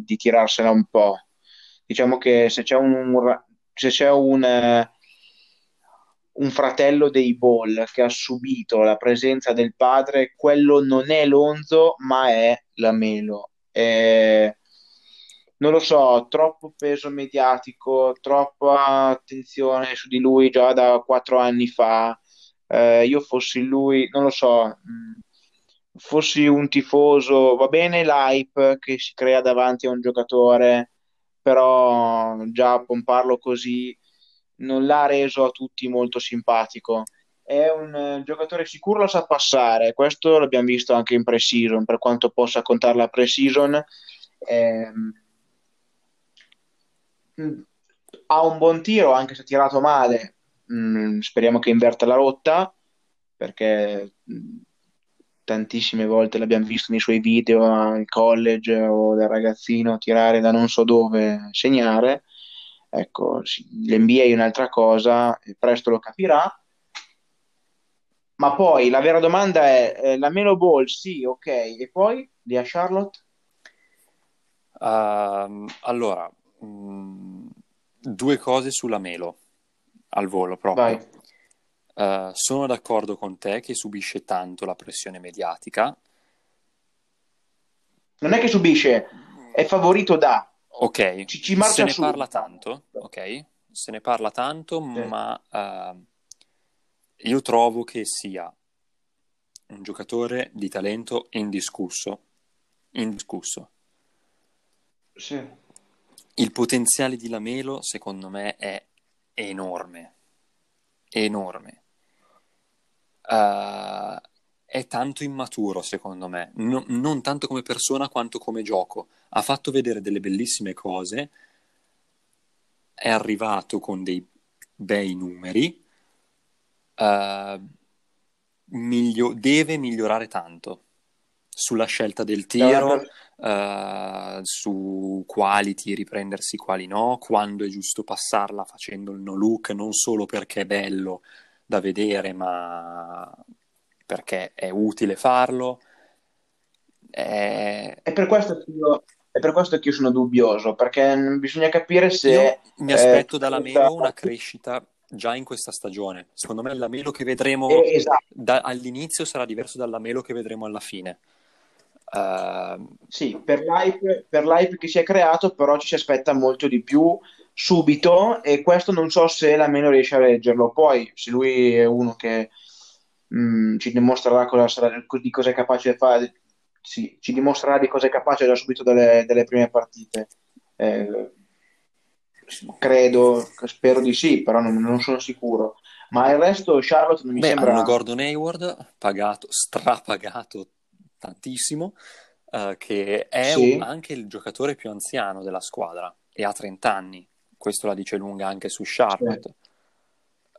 di tirarsela un po'. Diciamo che se c'è un, se c'è un, eh, un fratello dei Ball che ha subito la presenza del padre, quello non è Lonzo, ma è la Melo. È, non lo so, troppo peso mediatico, troppa attenzione su di lui già da quattro anni fa eh, io fossi lui, non lo so, mh, fossi un tifoso, va bene l'hype che si crea davanti a un giocatore, però già pomparlo così non l'ha reso a tutti molto simpatico. È un uh, giocatore sicuro, lo sa passare, questo l'abbiamo visto anche in pre-season, per quanto possa contare la pre-season. Eh, ha un buon tiro, anche se tirato male, Mm, speriamo che inverta la rotta perché mm, tantissime volte l'abbiamo visto nei suoi video al college o del ragazzino tirare da non so dove segnare. Ecco, l'NBA è un'altra cosa, presto lo capirà. Ma poi la vera domanda è: eh, la Melo Ball, sì, ok, e poi di a Charlotte? Uh, allora, mh, mm, due cose sulla Melo al volo proprio. Uh, sono d'accordo con te che subisce tanto la pressione mediatica. Non è che subisce, è favorito da. Ok, ci, ci se ne su. parla tanto, ok? Se ne parla tanto, sì. ma uh, io trovo che sia un giocatore di talento indiscusso. Indiscusso. Sì. Il potenziale di Lamelo, secondo me, è enorme, enorme. Uh, è tanto immaturo, secondo me, no, non tanto come persona quanto come gioco. Ha fatto vedere delle bellissime cose, è arrivato con dei bei numeri, uh, miglio- deve migliorare tanto sulla scelta del tiro, uh, su quali tiri prendersi, quali no, quando è giusto passarla facendo il no look, non solo perché è bello da vedere, ma perché è utile farlo. È, è per questo che io, è per questo che io sono dubbioso, perché bisogna capire se... Io mi aspetto eh, dalla Melo una crescita già in questa stagione. Secondo me la Melo che vedremo eh, esatto. da, all'inizio sarà diverso dalla Melo che vedremo alla fine. Uh, sì, per l'hype, per l'hype che si è creato, però ci si aspetta molto di più subito e questo non so se la meno riesce a leggerlo. Poi, se lui è uno che mh, mm, ci dimostrerà cosa sarà, di cosa è capace di fare, sì, ci dimostrerà di cosa è capace già subito dalle, dalle prime partite. Eh, credo, spero di sì, però non, non sono sicuro. Ma il resto Charlotte non mi Beh, sembra... hanno Gordon Hayward, pagato, strapagato tantissimo, eh, che è Sì. un- anche il giocatore più anziano della squadra e ha 30 anni. Questo la dice lunga anche su Charlotte.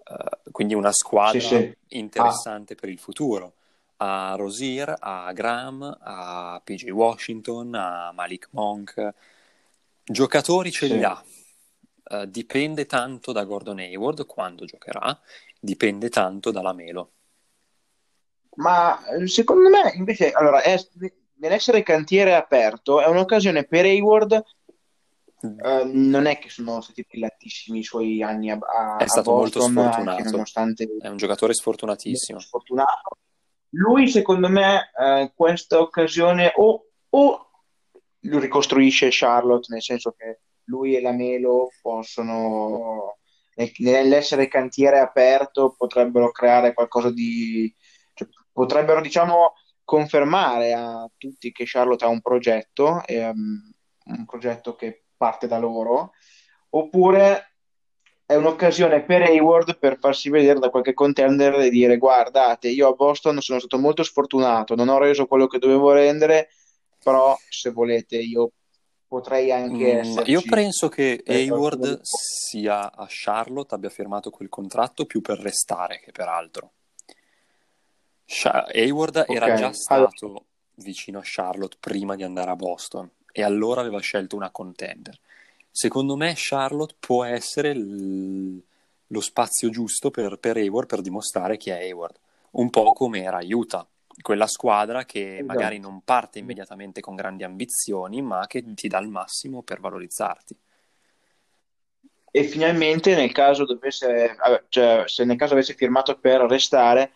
Eh, quindi una squadra Sì, sì. interessante per il futuro. A Rosier, a Graham, a PJ Washington, a Malik Monk. Giocatori ce li Sì. ha. Eh, dipende tanto da Gordon Hayward quando giocherà, dipende tanto dalla Melo. Ma eh, secondo me invece, allora, è- nell'essere cantiere aperto è un'occasione per Hayward. Eh, non è che sono stati brillatissimi i suoi anni a, a- È a stato molto Boston, anche sfortunato. nonostante È un giocatore molto sfortunatissimo. sfortunato. Lui, secondo me, eh, questa occasione o, o lo ricostruisce Charlotte, nel senso che lui e la Melo possono, nel- nell'essere cantiere aperto, potrebbero creare qualcosa di, cioè, potrebbero, diciamo, confermare a tutti che Charlotte ha un progetto, ehm, un progetto che parte da loro, oppure è un'occasione per Hayward per farsi vedere da qualche contender e dire guardate, io a Boston sono stato molto sfortunato, non ho reso quello che dovevo rendere, però se volete io potrei anche Mm, esserci. io penso che Hayward sia a Charlotte, abbia firmato quel contratto più per restare che per altro. Sha- Hayward era Ok, già allora- stato vicino a Charlotte prima di andare a Boston e allora aveva scelto una contender. Secondo me Charlotte può essere l- lo spazio giusto per, per Hayward per dimostrare chi è Hayward. Un po' come era Utah, quella squadra che Esatto. magari non parte immediatamente con grandi ambizioni, ma che ti dà il massimo per valorizzarti. E finalmente nel caso dovesse, cioè, se nel caso avesse firmato per restare,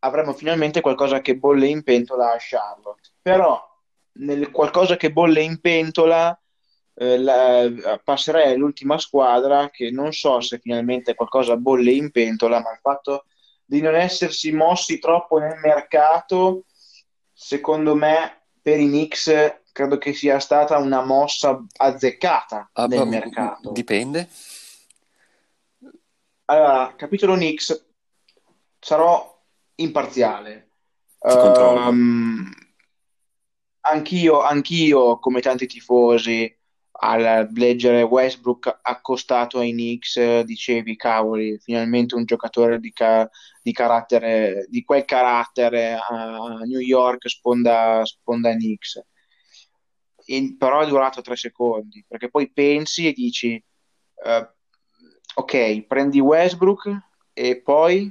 avremmo finalmente qualcosa che bolle in pentola a Charlotte. Però nel qualcosa che bolle in pentola eh, la- passerei all'ultima squadra che non so se finalmente qualcosa bolle in pentola, ma il fatto di non essersi mossi troppo nel mercato, secondo me per i Knicks credo che sia stata una mossa azzeccata Ah, nel mercato. Dipende. Allora, capitolo Knicks, sarò imparziale. Ti controllo. Ehm, anch'io, anch'io, come tanti tifosi, al leggere Westbrook accostato ai Knicks, dicevi, cavoli, finalmente un giocatore di, ca- di carattere, di quel carattere a New York sponda, sponda Knicks. In- però è durato tre secondi, perché poi pensi e dici, eh, ok, prendi Westbrook e poi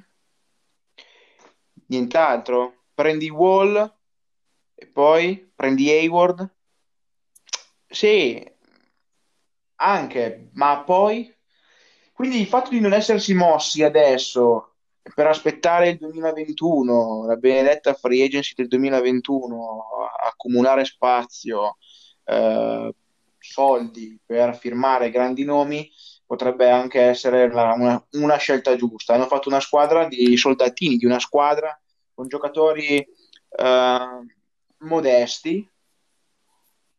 nient'altro, prendi Wall e poi prendi Hayward. Sì, anche, ma poi quindi il fatto di non essersi mossi adesso per aspettare il 2021, la benedetta free agency del 2021, accumulare spazio, eh, soldi per firmare grandi nomi, potrebbe anche essere la- una, una scelta giusta. Hanno fatto una squadra di soldatini, di una squadra con giocatori eh, modesti.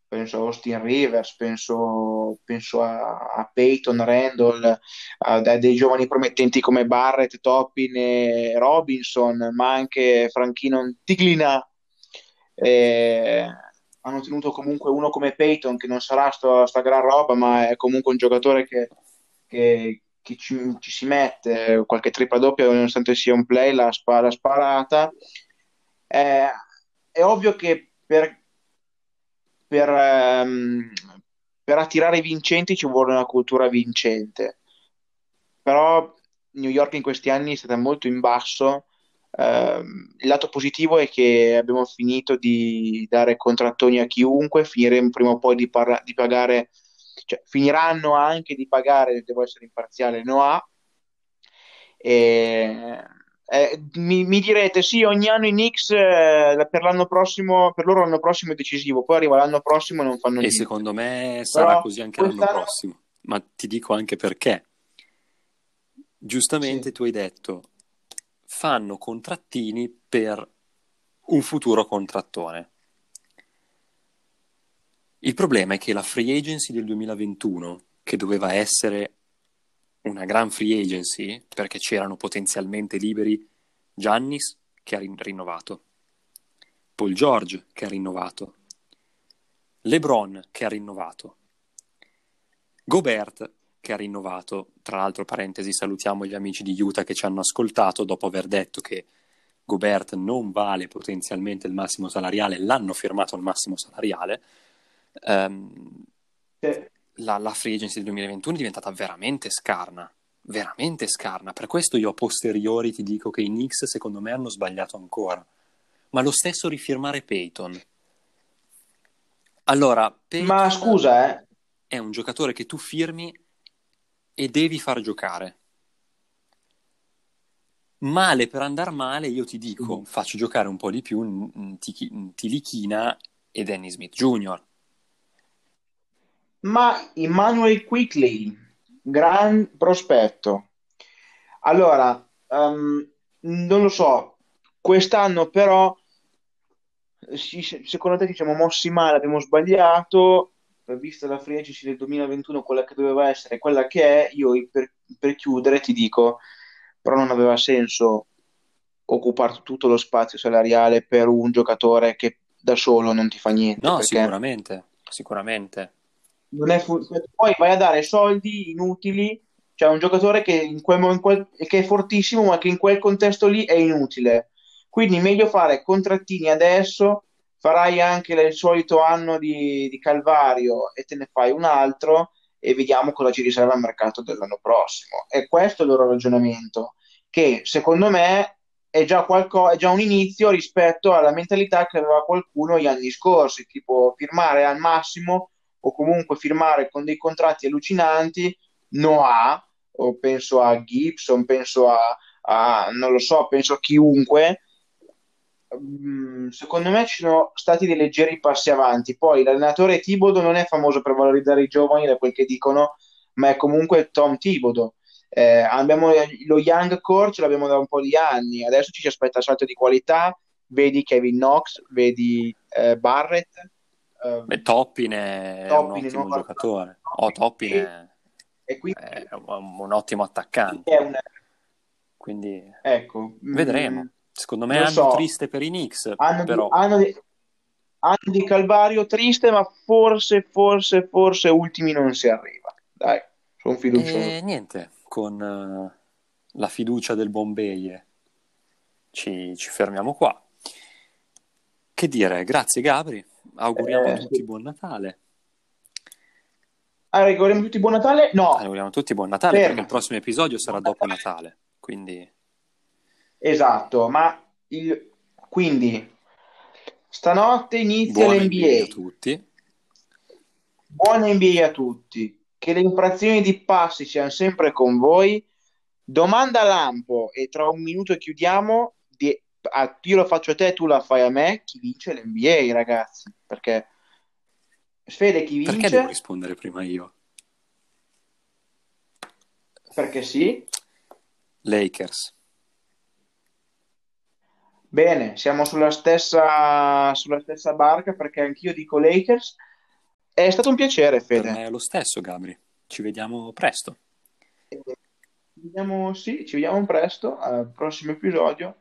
Penso a Austin Rivers, penso, penso a, a Peyton Randall, a, a dei giovani promettenti come Barrett, Toppin e Robinson, ma anche Franchino Tiglina. Eh, hanno tenuto comunque uno come Peyton, che non sarà sta, sta gran roba, ma è comunque un giocatore che, che- che ci, ci si mette qualche tripla doppia, nonostante sia un play, la, spa- la sparata. Eh, è ovvio che per, per, ehm, per attirare i vincenti ci vuole una cultura vincente. Però New York in questi anni è stata molto in basso. Ehm, il lato positivo è che abbiamo finito di dare contrattoni a chiunque, finiremo prima o poi di, parla- di pagare, cioè finiranno anche di pagare, devo essere imparziale, Noah. E, eh, mi, mi direte, sì, ogni anno i Knicks eh, per l'anno prossimo, per loro l'anno prossimo è decisivo, poi arriva l'anno prossimo e non fanno E niente. secondo me sarà Però così anche l'anno quest'anno- prossimo. Ma ti dico anche perché. Giustamente Sì. tu hai detto, fanno contrattini per un futuro contrattone. Il problema è che la free agency del 2021 che doveva essere una gran free agency perché c'erano potenzialmente liberi Giannis che ha rinnovato, Paul George che ha rinnovato, LeBron che ha rinnovato, Gobert che ha rinnovato. Tra l'altro, parentesi, salutiamo gli amici di Utah che ci hanno ascoltato dopo aver detto che Gobert non vale potenzialmente il massimo salariale, l'hanno firmato al massimo salariale. Um. La, la free agency del 2021 è diventata veramente scarna, veramente scarna. Per questo io a posteriori ti dico che i Knicks secondo me hanno sbagliato ancora. Ma lo stesso rifirmare Peyton. Allora, Peyton Ma scusa, eh. È un giocatore che tu firmi e devi far giocare. Male per andare male, io ti dico, mm. faccio giocare un po' di più Tilichina e Danny Smith Jr. Ma Emmanuel Quickly, gran prospetto. Allora, um, non lo so, quest'anno però, secondo te ci siamo mossi male, abbiamo sbagliato, vista la free agency del 2021, quella che doveva essere, quella che è, io per, per chiudere ti dico, però non aveva senso occupare tutto lo spazio salariale per un giocatore che da solo non ti fa niente. No, sicuramente, sicuramente. Fu- poi vai a dare soldi inutili, cioè un giocatore che, in quel, in quel, che è fortissimo ma che in quel contesto lì è inutile. Quindi meglio fare contrattini adesso farai anche il solito anno di, di, Calvario e te ne fai un altro e vediamo cosa ci riserva al mercato dell'anno prossimo. E questo è il loro ragionamento, che secondo me è già, qualco, è già un inizio rispetto alla mentalità che aveva qualcuno gli anni scorsi, tipo firmare al massimo o comunque firmare con dei contratti allucinanti, Noah, o penso a Gibson, penso a, a non lo so, penso a chiunque, Mm, secondo me ci sono stati dei leggeri passi avanti. Poi l'allenatore Tibodo non è famoso per valorizzare i giovani, da quel che dicono, ma è comunque Tom Tibodo. Eh, abbiamo lo Young Core, ce l'abbiamo da un po' di anni, adesso ci si aspetta salto di qualità. Vedi Kevin Knox, vedi eh, Barrett. Eh, Beh, Toppin è Toppin un ottimo giocatore. Oh, Toppin è, è, è un, un, ottimo attaccante. Un... Quindi ecco, vedremo. Mm, Secondo me è so. triste per i Knicks, anno però... Di, anno, di, anno di Calvario triste, ma forse, forse, forse ultimi non si arriva. Dai, sono fiducioso. E niente, con uh, la fiducia del Bombay ci, ci, fermiamo qua. Che dire, grazie Gabri, auguriamo eh, a tutti sì. buon Natale. Ah, auguriamo tutti buon Natale? No. Auguriamo tutti buon Natale Ferma. perché il prossimo episodio sarà dopo Natale, quindi... Esatto, ma il... quindi stanotte inizia Buona l'NBA. NBA a tutti. Buona NBA a tutti. Che le infrazioni di passi siano sempre con voi. Domanda lampo e tra un minuto chiudiamo. Ah, io lo faccio a te, tu la fai a me. Chi vince l'NBA, ragazzi? Perché Fede, chi vince? Perché devo rispondere prima io? Perché sì. Lakers. Bene, siamo sulla stessa, sulla stessa barca perché anch'io dico Lakers. È stato un piacere, Fede. È lo stesso, Gabri. Ci vediamo presto. Vediamo, sì, ci vediamo presto al prossimo episodio.